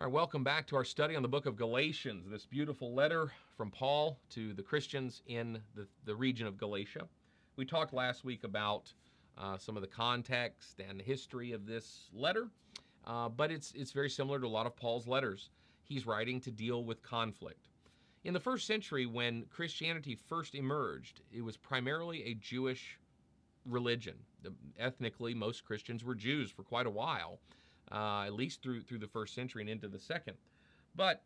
All right, welcome back to our study on the book of Galatians, this beautiful letter from Paul to the Christians in the, the region of Galatia. We talked last week about uh, some of the context and the history of this letter, uh, but it's, it's very similar to a lot of Paul's letters. He's writing to deal with conflict. In the first century, when Christianity first emerged, it was primarily a Jewish religion. Ethnically, most Christians were Jews for quite a while uh, at least through through the first century and into the second. But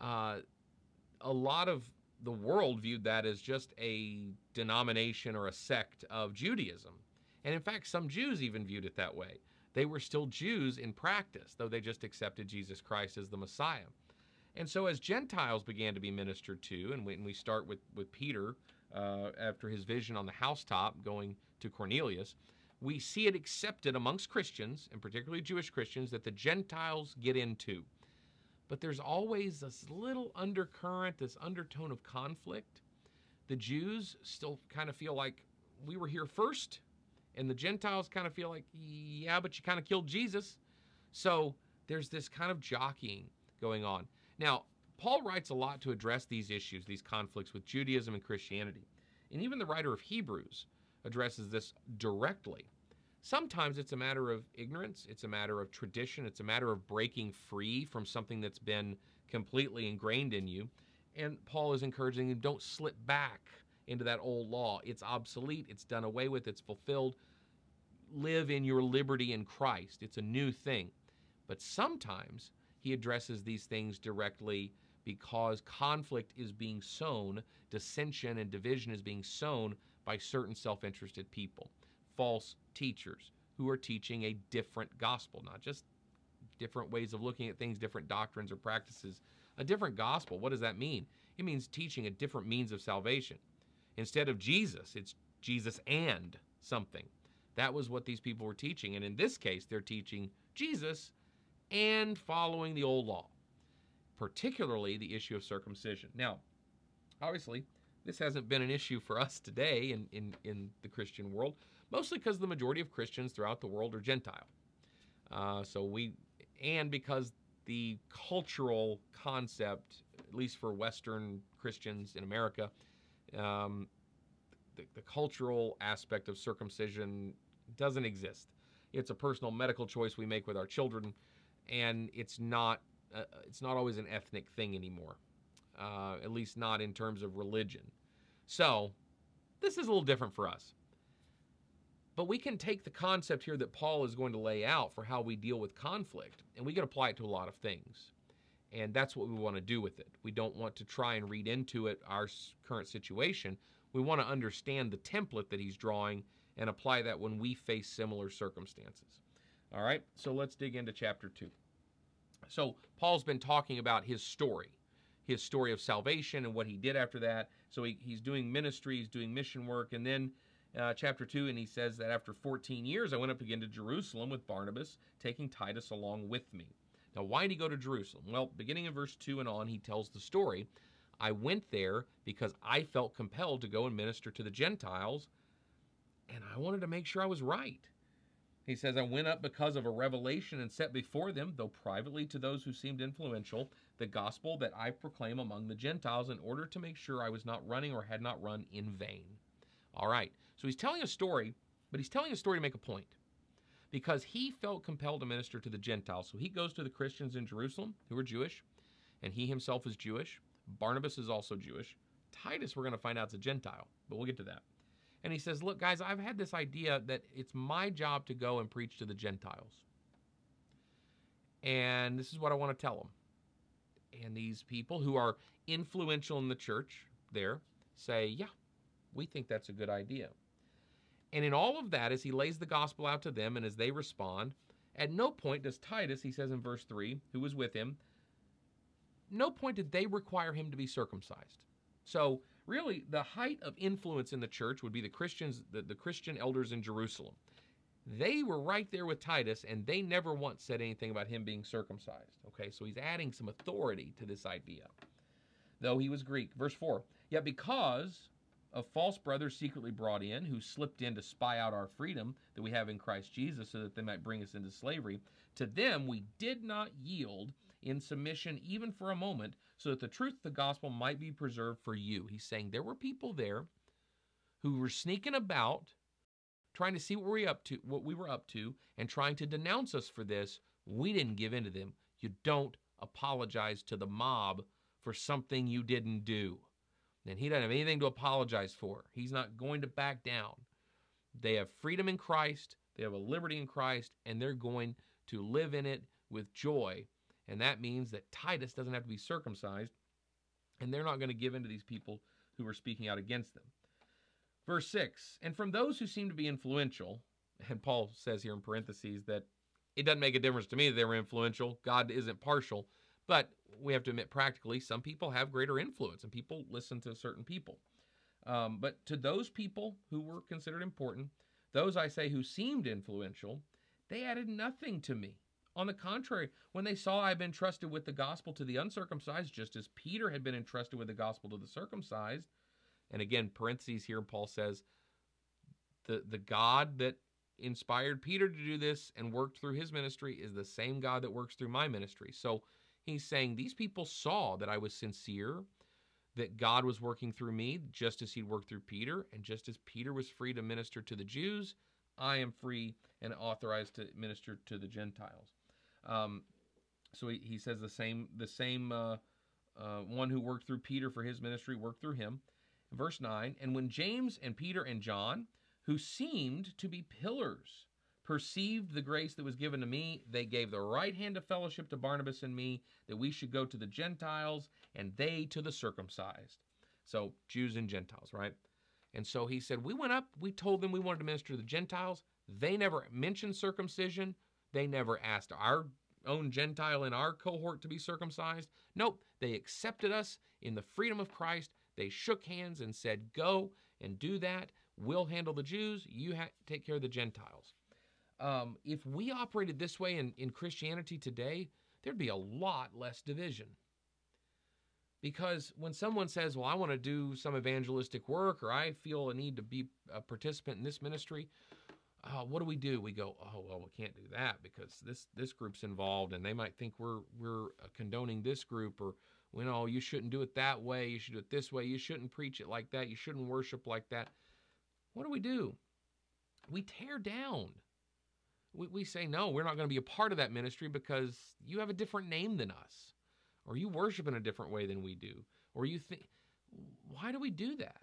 uh, a lot of the world viewed that as just a denomination or a sect of Judaism. And in fact, some Jews even viewed it that way. They were still Jews in practice, though they just accepted Jesus Christ as the Messiah. And so, as Gentiles began to be ministered to, and when we start with, with Peter uh, after his vision on the housetop going to Cornelius, we see it accepted amongst Christians, and particularly Jewish Christians, that the Gentiles get into. But there's always this little undercurrent, this undertone of conflict. The Jews still kind of feel like we were here first, and the Gentiles kind of feel like, yeah, but you kind of killed Jesus. So there's this kind of jockeying going on. Now, Paul writes a lot to address these issues, these conflicts with Judaism and Christianity. And even the writer of Hebrews addresses this directly. Sometimes it's a matter of ignorance, it's a matter of tradition, it's a matter of breaking free from something that's been completely ingrained in you. And Paul is encouraging them don't slip back into that old law. It's obsolete, it's done away with, it's fulfilled. Live in your liberty in Christ. It's a new thing. But sometimes he addresses these things directly because conflict is being sown, dissension and division is being sown by certain self interested people, false teachers who are teaching a different gospel, not just different ways of looking at things, different doctrines or practices, a different gospel. What does that mean? It means teaching a different means of salvation. Instead of Jesus, it's Jesus and something. That was what these people were teaching. And in this case, they're teaching Jesus and following the old law particularly the issue of circumcision. Now, obviously, this hasn't been an issue for us today in, in, in the Christian world, mostly because the majority of Christians throughout the world are Gentile. Uh, so we, and because the cultural concept, at least for Western Christians in America, um, the, the cultural aspect of circumcision doesn't exist. It's a personal medical choice we make with our children, and it's not uh, it's not always an ethnic thing anymore, uh, at least not in terms of religion. So this is a little different for us. But we can take the concept here that Paul is going to lay out for how we deal with conflict, and we can apply it to a lot of things. And that's what we want to do with it. We don't want to try and read into it our current situation. We want to understand the template that he's drawing and apply that when we face similar circumstances. All right, so let's dig into chapter 2. So Paul's been talking about his story, his story of salvation and what he did after that. So he, he's doing ministry, he's doing mission work, and then uh, chapter 2, and he says that after 14 years, I went up again to Jerusalem with Barnabas, taking Titus along with me. Now, why did he go to Jerusalem? Well, beginning in verse 2 and on, he tells the story. I went there because I felt compelled to go and minister to the Gentiles, and I wanted to make sure I was right. He says, I went up because of a revelation and set before them, though privately to those who seemed influential, the gospel that I proclaim among the Gentiles in order to make sure I was not running or had not run in vain. All right, so he's telling a story, but he's telling a story to make a point because he felt compelled to minister to the Gentiles. So he goes to the Christians in Jerusalem who are Jewish, and he himself is Jewish. Barnabas is also Jewish. Titus, we're going to find out, is a Gentile, but we'll get to that. And he says, Look, guys, I've had this idea that it's my job to go and preach to the Gentiles. And this is what I want to tell them. And these people who are influential in the church there say, Yeah, we think that's a good idea. And in all of that, as he lays the gospel out to them and as they respond, at no point does Titus, he says in verse 3, who was with him, no point did they require him to be circumcised. So really the height of influence in the church would be the Christians, the, the Christian elders in Jerusalem. They were right there with Titus, and they never once said anything about him being circumcised. Okay, so he's adding some authority to this idea, though he was Greek. Verse 4 Yet because of false brothers secretly brought in, who slipped in to spy out our freedom that we have in Christ Jesus, so that they might bring us into slavery, to them we did not yield, in submission even for a moment, so that the truth of the gospel might be preserved for you. He's saying there were people there who were sneaking about, trying to see what we up to, what we were up to, and trying to denounce us for this. We didn't give in to them. You don't apologize to the mob for something you didn't do. And he doesn't have anything to apologize for. He's not going to back down. They have freedom in Christ, they have a liberty in Christ, and they're going to live in it with joy. And that means that Titus doesn't have to be circumcised, and they're not going to give in to these people who are speaking out against them. Verse 6 And from those who seem to be influential, and Paul says here in parentheses that it doesn't make a difference to me that they were influential. God isn't partial. But we have to admit, practically, some people have greater influence and people listen to certain people. Um, but to those people who were considered important, those I say who seemed influential, they added nothing to me. On the contrary, when they saw I had been entrusted with the gospel to the uncircumcised, just as Peter had been entrusted with the gospel to the circumcised, and again, parentheses here, Paul says, the, the God that inspired Peter to do this and worked through his ministry is the same God that works through my ministry. So he's saying these people saw that I was sincere, that God was working through me, just as he'd worked through Peter, and just as Peter was free to minister to the Jews, I am free and authorized to minister to the Gentiles. Um, so he, he says the same the same uh, uh, one who worked through Peter for his ministry worked through him. Verse 9, and when James and Peter and John, who seemed to be pillars, perceived the grace that was given to me, they gave the right hand of fellowship to Barnabas and me, that we should go to the Gentiles, and they to the circumcised. So, Jews and Gentiles, right? And so he said, We went up, we told them we wanted to minister to the Gentiles. They never mentioned circumcision. They never asked our own Gentile in our cohort to be circumcised. Nope, they accepted us in the freedom of Christ. They shook hands and said, Go and do that. We'll handle the Jews. You ha- take care of the Gentiles. Um, if we operated this way in, in Christianity today, there'd be a lot less division. Because when someone says, Well, I want to do some evangelistic work or I feel a need to be a participant in this ministry, uh, what do we do? We go, Oh, well, we can't do that because this, this group's involved and they might think we're, we're condoning this group or, you know, you shouldn't do it that way. You should do it this way. You shouldn't preach it like that. You shouldn't worship like that. What do we do? We tear down. We, we say, no, we're not going to be a part of that ministry because you have a different name than us, or you worship in a different way than we do, or you think, why do we do that?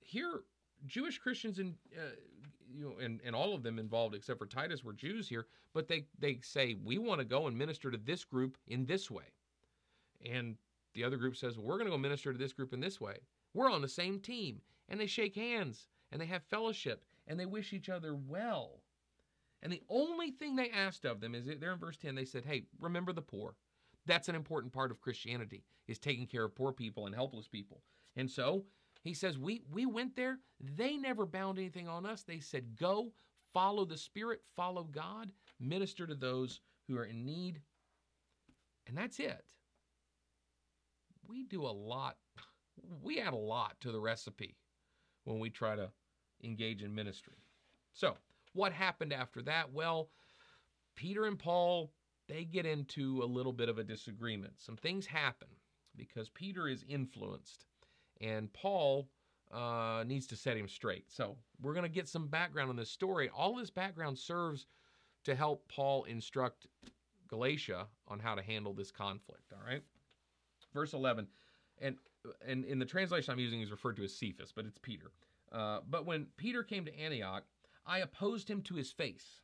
Here, Jewish Christians and uh, you know, and, and all of them involved except for Titus were Jews here, but they they say we want to go and minister to this group in this way, and the other group says well, we're going to go minister to this group in this way. We're on the same team, and they shake hands and they have fellowship and they wish each other well. And the only thing they asked of them is there in verse 10, they said, Hey, remember the poor. That's an important part of Christianity, is taking care of poor people and helpless people. And so he says, We we went there. They never bound anything on us. They said, Go, follow the Spirit, follow God, minister to those who are in need. And that's it. We do a lot, we add a lot to the recipe when we try to engage in ministry. So, what happened after that? Well, Peter and Paul, they get into a little bit of a disagreement. Some things happen because Peter is influenced and Paul uh, needs to set him straight. So, we're going to get some background on this story. All this background serves to help Paul instruct Galatia on how to handle this conflict, all right? Verse 11. And and in the translation I'm using is referred to as Cephas, but it's Peter. Uh, but when Peter came to Antioch, I opposed him to his face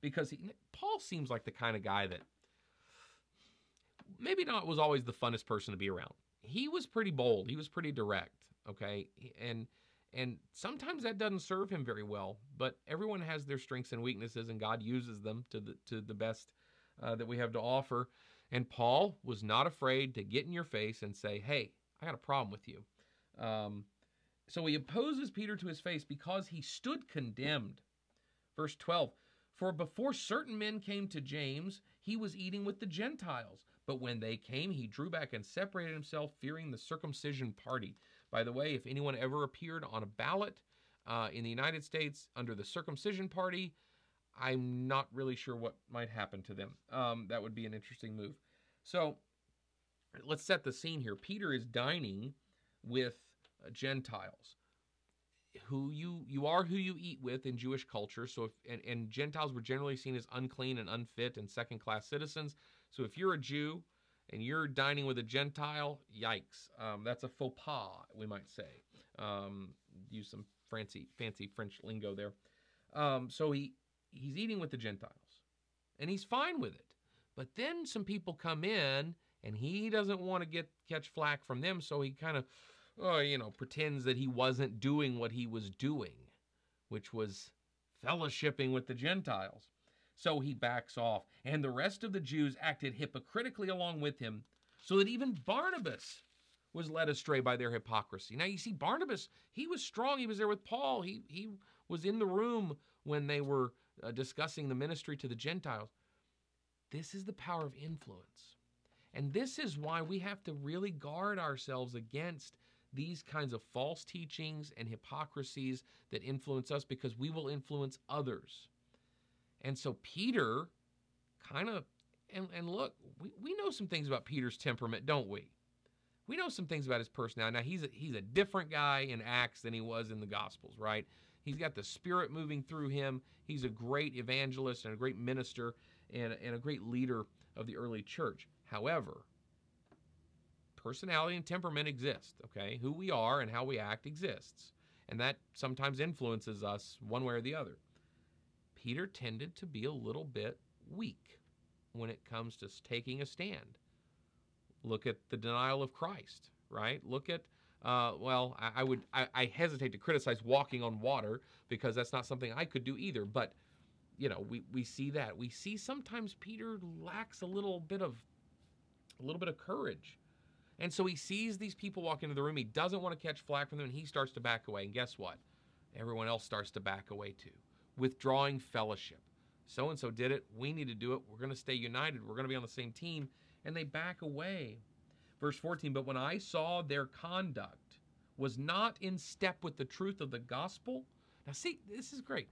because he, Paul seems like the kind of guy that maybe not was always the funnest person to be around. He was pretty bold. He was pretty direct. Okay, and and sometimes that doesn't serve him very well. But everyone has their strengths and weaknesses, and God uses them to the to the best uh, that we have to offer. And Paul was not afraid to get in your face and say, "Hey, I got a problem with you." Um, so he opposes Peter to his face because he stood condemned. Verse 12 For before certain men came to James, he was eating with the Gentiles. But when they came, he drew back and separated himself, fearing the circumcision party. By the way, if anyone ever appeared on a ballot uh, in the United States under the circumcision party, I'm not really sure what might happen to them. Um, that would be an interesting move. So let's set the scene here. Peter is dining with uh, Gentiles. Who you you are who you eat with in Jewish culture. So if and, and Gentiles were generally seen as unclean and unfit and second class citizens. So if you're a Jew and you're dining with a Gentile, yikes, um, that's a faux pas, we might say. Um, use some fancy fancy French lingo there. Um, so he he's eating with the Gentiles, and he's fine with it. But then some people come in, and he doesn't want to get catch flack from them, so he kind of oh, you know, pretends that he wasn't doing what he was doing, which was fellowshipping with the Gentiles. So he backs off, and the rest of the Jews acted hypocritically along with him, so that even Barnabas was led astray by their hypocrisy. Now you see, Barnabas, he was strong. He was there with Paul. He he was in the room when they were uh, discussing the ministry to the Gentiles. This is the power of influence. And this is why we have to really guard ourselves against these kinds of false teachings and hypocrisies that influence us because we will influence others. And so Peter kind of, and, and look, we, we know some things about Peter's temperament, don't we? We know some things about his personality. Now, he's a, he's a different guy in Acts than he was in the Gospels, right? He's got the Spirit moving through him. He's a great evangelist and a great minister and, and a great leader of the early church. However, personality and temperament exist, okay? Who we are and how we act exists. And that sometimes influences us one way or the other. Peter tended to be a little bit weak when it comes to taking a stand. Look at the denial of Christ, right? Look at, uh, well, I, I would, I, I hesitate to criticize walking on water because that's not something I could do either. But, you know, we, we see that. We see sometimes Peter lacks a little bit of, a little bit of courage and so he sees these people walk into the room. He doesn't want to catch flack from them, and he starts to back away. And guess what? Everyone else starts to back away too, withdrawing fellowship. So and so did it. We need to do it. We're going to stay united. We're going to be on the same team. And they back away. Verse 14 But when I saw their conduct was not in step with the truth of the gospel. Now, see, this is great.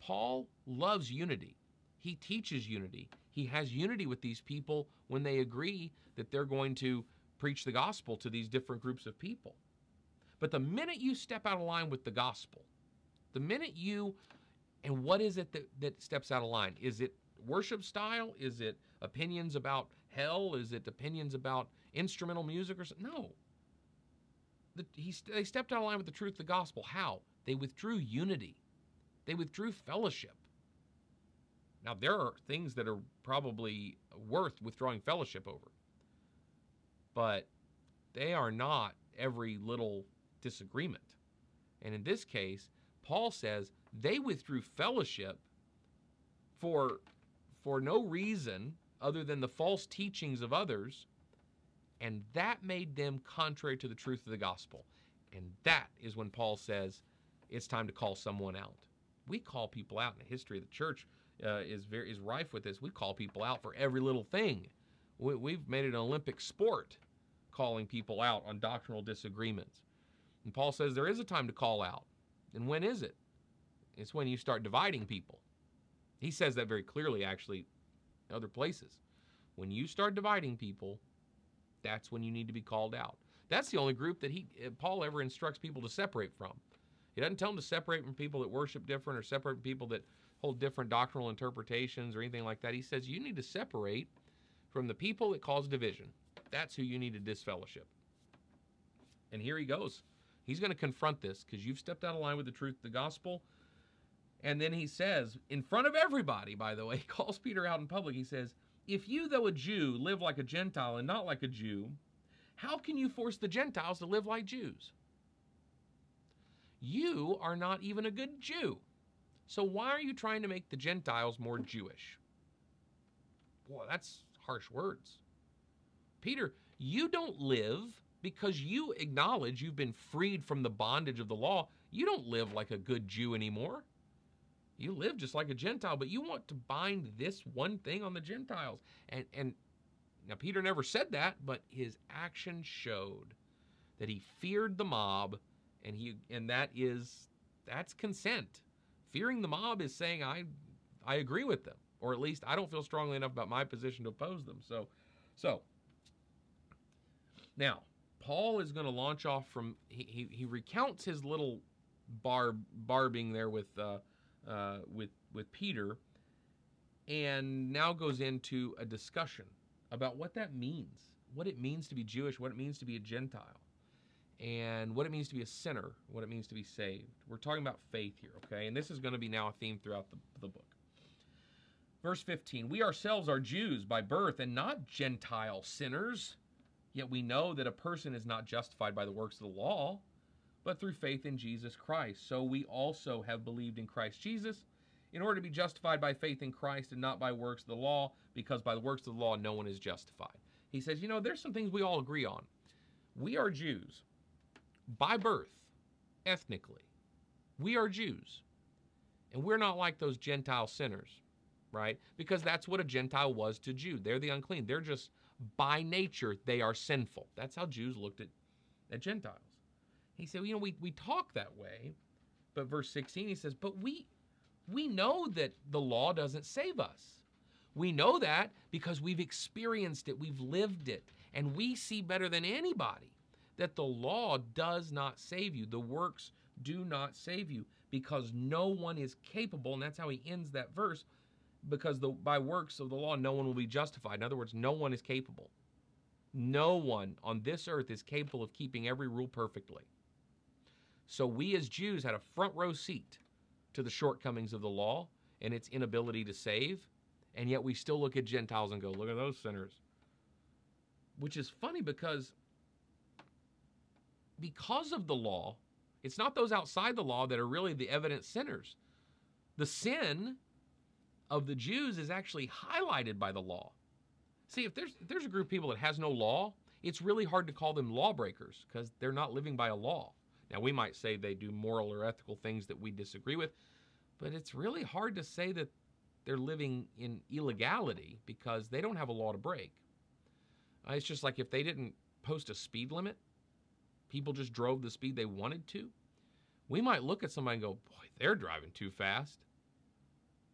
Paul loves unity. He teaches unity. He has unity with these people when they agree that they're going to preach the gospel to these different groups of people. But the minute you step out of line with the gospel, the minute you, and what is it that, that steps out of line? Is it worship style? Is it opinions about hell? Is it opinions about instrumental music or something? No. The, he, they stepped out of line with the truth of the gospel. How? They withdrew unity. They withdrew fellowship. Now, there are things that are probably worth withdrawing fellowship over but they are not every little disagreement. And in this case, Paul says they withdrew fellowship for for no reason other than the false teachings of others, and that made them contrary to the truth of the gospel. And that is when Paul says it's time to call someone out. We call people out in the history of the church uh, is very is rife with this. We call people out for every little thing. We, we've made it an Olympic sport calling people out on doctrinal disagreements. And Paul says there is a time to call out. And when is it? It's when you start dividing people. He says that very clearly, actually, in other places. When you start dividing people, that's when you need to be called out. That's the only group that he eh, Paul ever instructs people to separate from. He doesn't tell them to separate from people that worship different or separate from people that hold different doctrinal interpretations or anything like that. He says you need to separate from the people that cause division. That's who you need to disfellowship. And here he goes. He's going to confront this because you've stepped out of line with the truth of the gospel. And then he says, in front of everybody, by the way, he calls Peter out in public. He says, If you, though a Jew, live like a Gentile and not like a Jew, how can you force the Gentiles to live like Jews? You are not even a good Jew. So why are you trying to make the Gentiles more Jewish? Boy, that's harsh words. Peter, you don't live because you acknowledge you've been freed from the bondage of the law. You don't live like a good Jew anymore. You live just like a Gentile, but you want to bind this one thing on the Gentiles. And and now Peter never said that, but his action showed that he feared the mob and he and that is that's consent. Fearing the mob is saying I I agree with them, or at least I don't feel strongly enough about my position to oppose them. So So, now, Paul is going to launch off from, he, he, he recounts his little barb, barbing there with, uh, uh, with, with Peter, and now goes into a discussion about what that means, what it means to be Jewish, what it means to be a Gentile, and what it means to be a sinner, what it means to be saved. We're talking about faith here, okay? And this is going to be now a theme throughout the, the book. Verse 15 We ourselves are Jews by birth and not Gentile sinners. Yet we know that a person is not justified by the works of the law, but through faith in Jesus Christ. So we also have believed in Christ Jesus in order to be justified by faith in Christ and not by works of the law, because by the works of the law no one is justified. He says, you know, there's some things we all agree on. We are Jews by birth, ethnically. We are Jews. And we're not like those Gentile sinners, right? Because that's what a Gentile was to Jew. They're the unclean. They're just by nature, they are sinful. That's how Jews looked at, at Gentiles. He said, well, you know, we, we talk that way. But verse 16, he says, but we we know that the law doesn't save us. We know that because we've experienced it, we've lived it, and we see better than anybody that the law does not save you. The works do not save you because no one is capable, and that's how he ends that verse because the, by works of the law, no one will be justified. In other words, no one is capable. No one on this earth is capable of keeping every rule perfectly. So we as Jews had a front row seat to the shortcomings of the law and its inability to save, and yet we still look at Gentiles and go, look at those sinners. Which is funny because because of the law, it's not those outside the law that are really the evident sinners. The sin of the Jews is actually highlighted by the law. See, if there's if there's a group of people that has no law, it's really hard to call them lawbreakers because they're not living by a law. Now, we might say they do moral or ethical things that we disagree with, but it's really hard to say that they're living in illegality because they don't have a law to break. Uh, it's just like if they didn't post a speed limit, people just drove the speed they wanted to. We might look at somebody and go, boy, they're driving too fast.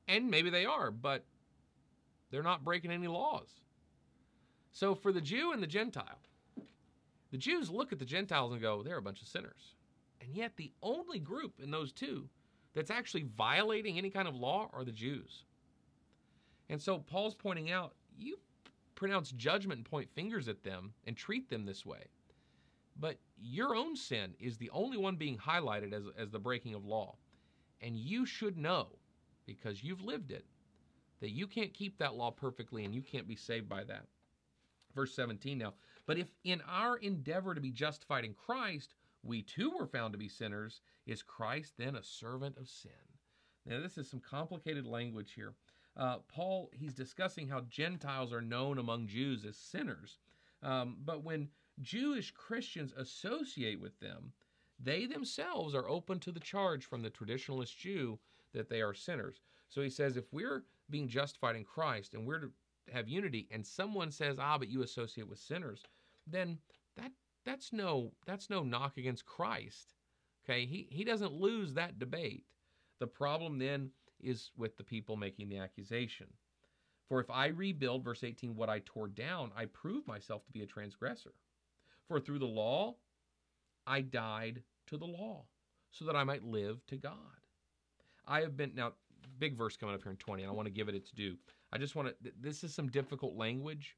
And maybe they are, but they're not breaking any laws. So for the Jew and the Gentile, the Jews look at the Gentiles and go, they're a bunch of sinners. And yet the only group in those two that's actually violating any kind of law are the Jews. And so Paul's pointing out, you pronounce judgment and point fingers at them and treat them this way. But your own sin is the only one being highlighted as, as the breaking of law. And you should know because you've lived it, that you can't keep that law perfectly and you can't be saved by that. Verse 17 now. But if in our endeavor to be justified in Christ, we too were found to be sinners, is Christ then a servant of sin? Now, this is some complicated language here. Uh, Paul, he's discussing how Gentiles are known among Jews as sinners. Um, but when Jewish Christians associate with them, they themselves are open to the charge from the traditionalist Jew that they are sinners. So he says, if we're being justified in Christ and we're to have unity, and someone says, ah, but you associate with sinners, then that that's no that's no knock against Christ. Okay, he he doesn't lose that debate. The problem then is with the people making the accusation. For if I rebuild, verse 18, what I tore down, I prove myself to be a transgressor. For through the law I died to the law, so that I might live to God. I have been now big verse coming up here in 20 and I want to give it its due. I just want to this is some difficult language.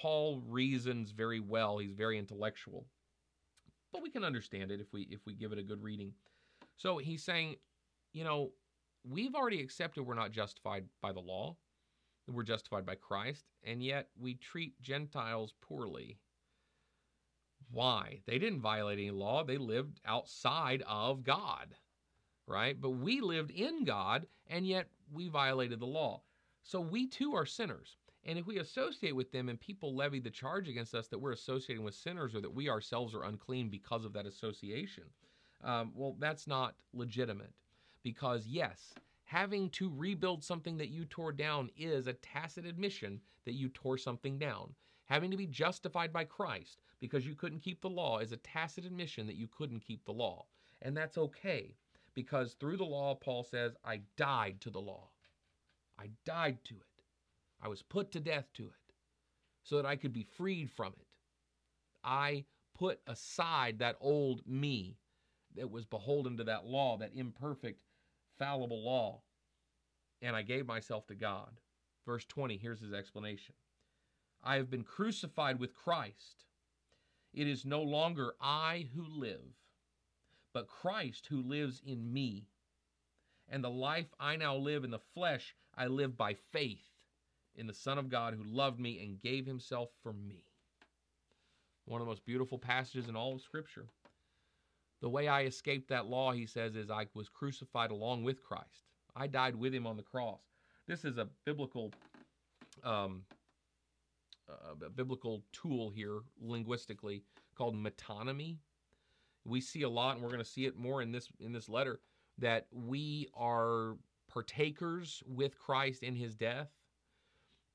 Paul reasons very well. He's very intellectual. But we can understand it if we if we give it a good reading. So he's saying, you know, we've already accepted we're not justified by the law. We're justified by Christ, and yet we treat Gentiles poorly. Why? They didn't violate any law. They lived outside of God right? But we lived in God, and yet we violated the law. So we too are sinners. And if we associate with them and people levy the charge against us that we're associating with sinners or that we ourselves are unclean because of that association, um, well, that's not legitimate. Because, yes, having to rebuild something that you tore down is a tacit admission that you tore something down. Having to be justified by Christ because you couldn't keep the law is a tacit admission that you couldn't keep the law. And that's okay because through the law, Paul says, I died to the law. I died to it. I was put to death to it. so that I could be freed from it. I put aside that old me that was beholden to that law, that imperfect, fallible law, and I gave myself to God. Verse 20, here's his explanation I have been crucified with Christ. It is no longer I who live, but Christ who lives in me. And the life I now live in the flesh, I live by faith in the Son of God who loved me and gave himself for me. One of the most beautiful passages in all of Scripture. The way I escaped that law, he says, is I was crucified along with Christ. I died with him on the cross. This is a biblical um, a biblical tool here linguistically called metonymy. We see a lot, and we're going to see it more in this in this letter that we are partakers with Christ in His death.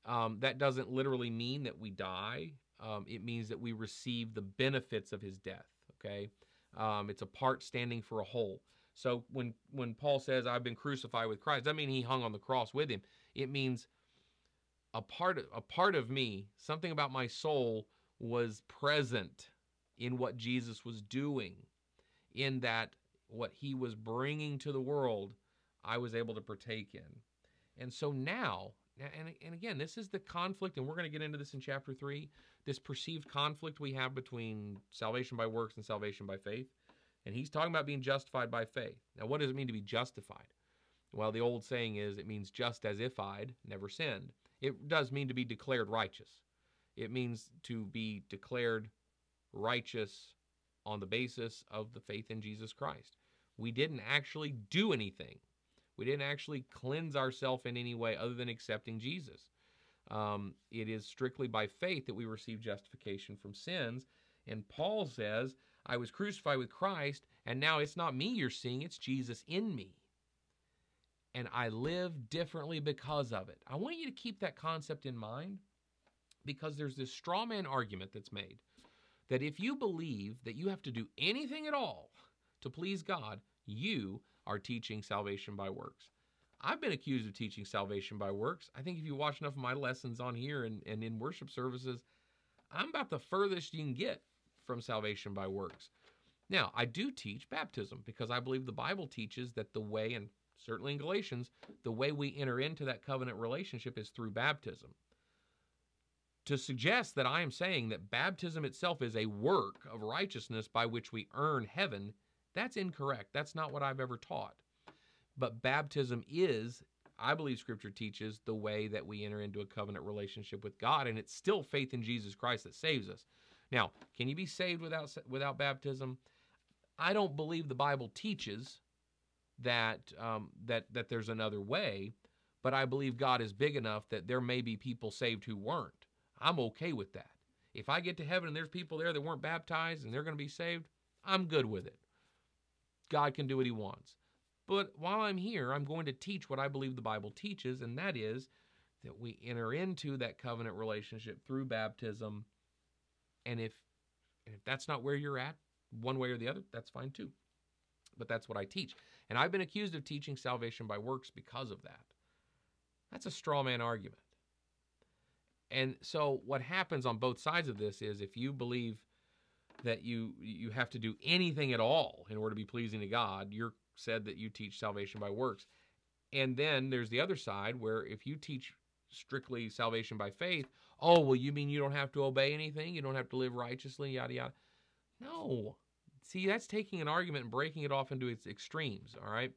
Um, that doesn't literally mean that we die. Um, it means that we receive the benefits of His death. Okay, um, it's a part standing for a whole. So when when Paul says I've been crucified with Christ, doesn't mean he hung on the cross with him. It means a part of, a part of me, something about my soul was present in what Jesus was doing, in that what he was bringing to the world, I was able to partake in. And so now, and, and again, this is the conflict, and we're going to get into this in chapter 3 this perceived conflict we have between salvation by works and salvation by faith. And he's talking about being justified by faith. Now, what does it mean to be justified? Well, the old saying is it means just as if I'd never sinned. It does mean to be declared righteous. It means to be declared righteous on the basis of the faith in Jesus Christ. We didn't actually do anything. We didn't actually cleanse ourselves in any way other than accepting Jesus. Um, it is strictly by faith that we receive justification from sins. And Paul says, I was crucified with Christ, and now it's not me you're seeing, it's Jesus in me and I live differently because of it. I want you to keep that concept in mind because there's this straw man argument that's made that if you believe that you have to do anything at all to please God, you are teaching salvation by works. I've been accused of teaching salvation by works. I think if you watch enough of my lessons on here and, and in worship services, I'm about the furthest you can get from salvation by works. Now, I do teach baptism because I believe the Bible teaches that the way, and certainly in Galatians, the way we enter into that covenant relationship is through baptism. To suggest that I am saying that baptism itself is a work of righteousness by which we earn heaven, that's incorrect. That's not what I've ever taught. But baptism is, I believe Scripture teaches, the way that we enter into a covenant relationship with God, and it's still faith in Jesus Christ that saves us. Now, can you be saved without without baptism? I don't believe the Bible teaches that um, that that there's another way, but I believe God is big enough that there may be people saved who weren't. I'm okay with that. If I get to heaven and there's people there that weren't baptized and they're going to be saved, I'm good with it. God can do what he wants. But while I'm here, I'm going to teach what I believe the Bible teaches, and that is that we enter into that covenant relationship through baptism. And if, and if that's not where you're at, one way or the other, that's fine too but that's what I teach. And I've been accused of teaching salvation by works because of that. That's a straw man argument. And so what happens on both sides of this is if you believe that you you have to do anything at all in order to be pleasing to God, you're said that you teach salvation by works. And then there's the other side where if you teach strictly salvation by faith, oh, well, you mean you don't have to obey anything? You don't have to live righteously, yada, yada. No. See, that's taking an argument and breaking it off into its extremes, all right?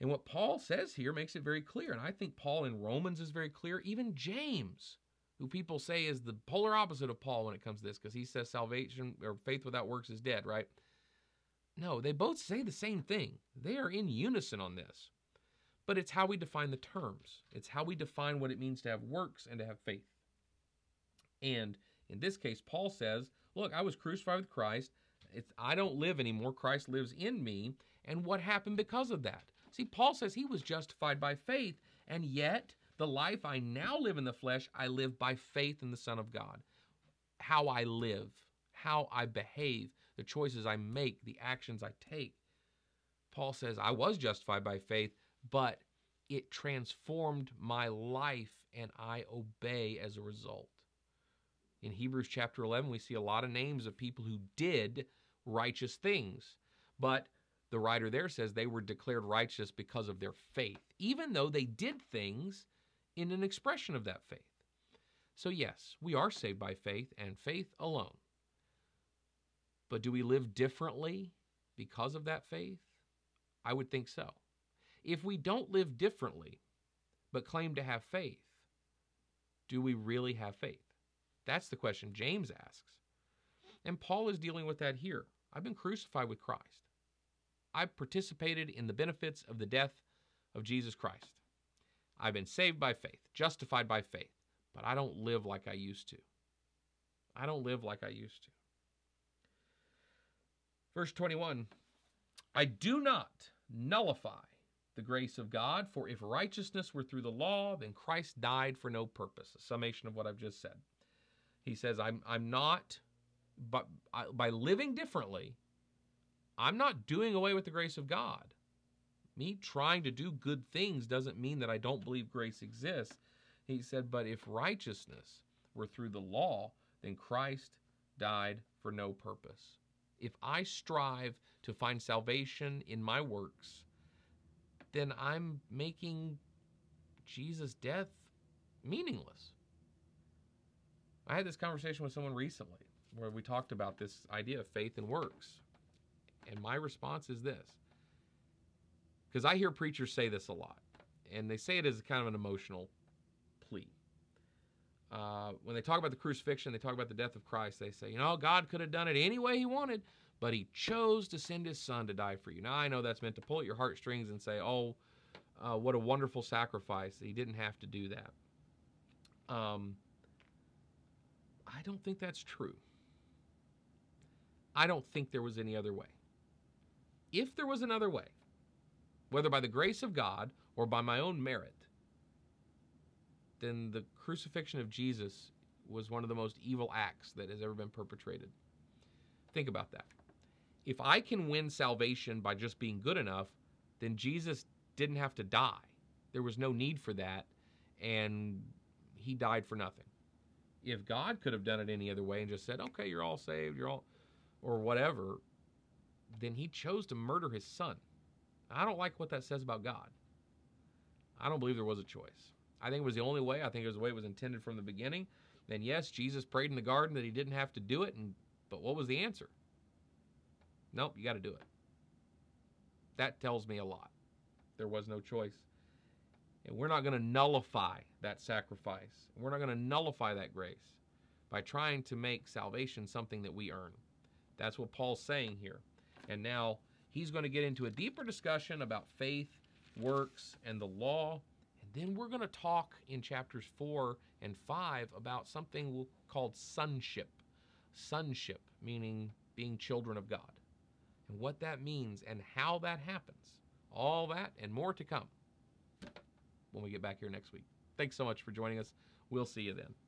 And what Paul says here makes it very clear. And I think Paul in Romans is very clear. Even James, who people say is the polar opposite of Paul when it comes to this, because he says salvation or faith without works is dead, right? No, they both say the same thing. They are in unison on this. But it's how we define the terms, it's how we define what it means to have works and to have faith. And in this case, Paul says, Look, I was crucified with Christ. It's I don't live anymore. Christ lives in me. And what happened because of that? See, Paul says he was justified by faith, and yet the life I now live in the flesh, I live by faith in the Son of God. How I live, how I behave, the choices I make, the actions I take. Paul says, I was justified by faith, but it transformed my life and I obey as a result. In Hebrews chapter 11, we see a lot of names of people who did righteous things, but the writer there says they were declared righteous because of their faith, even though they did things in an expression of that faith. So, yes, we are saved by faith and faith alone. But do we live differently because of that faith? I would think so. If we don't live differently, but claim to have faith, do we really have faith? That's the question James asks. And Paul is dealing with that here. I've been crucified with Christ. I've participated in the benefits of the death of Jesus Christ. I've been saved by faith, justified by faith, but I don't live like I used to. I don't live like I used to. Verse 21 I do not nullify the grace of God, for if righteousness were through the law, then Christ died for no purpose. A summation of what I've just said. He says, I'm, I'm not, but by living differently, I'm not doing away with the grace of God. Me trying to do good things doesn't mean that I don't believe grace exists. He said, but if righteousness were through the law, then Christ died for no purpose. If I strive to find salvation in my works, then I'm making Jesus' death meaningless. I had this conversation with someone recently where we talked about this idea of faith and works. And my response is this because I hear preachers say this a lot, and they say it as kind of an emotional plea. Uh, when they talk about the crucifixion, they talk about the death of Christ, they say, you know, God could have done it any way he wanted, but he chose to send his son to die for you. Now, I know that's meant to pull at your heartstrings and say, oh, uh, what a wonderful sacrifice. He didn't have to do that. Um, I don't think that's true. I don't think there was any other way. If there was another way, whether by the grace of God or by my own merit, then the crucifixion of Jesus was one of the most evil acts that has ever been perpetrated. Think about that. If I can win salvation by just being good enough, then Jesus didn't have to die. There was no need for that, and he died for nothing. If God could have done it any other way and just said, okay, you're all saved, you're all, or whatever, then he chose to murder his son. I don't like what that says about God. I don't believe there was a choice. I think it was the only way. I think it was the way it was intended from the beginning. And yes, Jesus prayed in the garden that he didn't have to do it, and but what was the answer? Nope, you got to do it. That tells me a lot. There was no choice. And we're not going to nullify that sacrifice. We're not going to nullify that grace by trying to make salvation something that we earn. That's what Paul's saying here. And now he's going to get into a deeper discussion about faith, works, and the law. And then we're going to talk in chapters 4 and 5 about something called sonship. Sonship, meaning being children of God. And what that means and how that happens. All that and more to come when we get back here next week. Thanks so much for joining us. We'll see you then.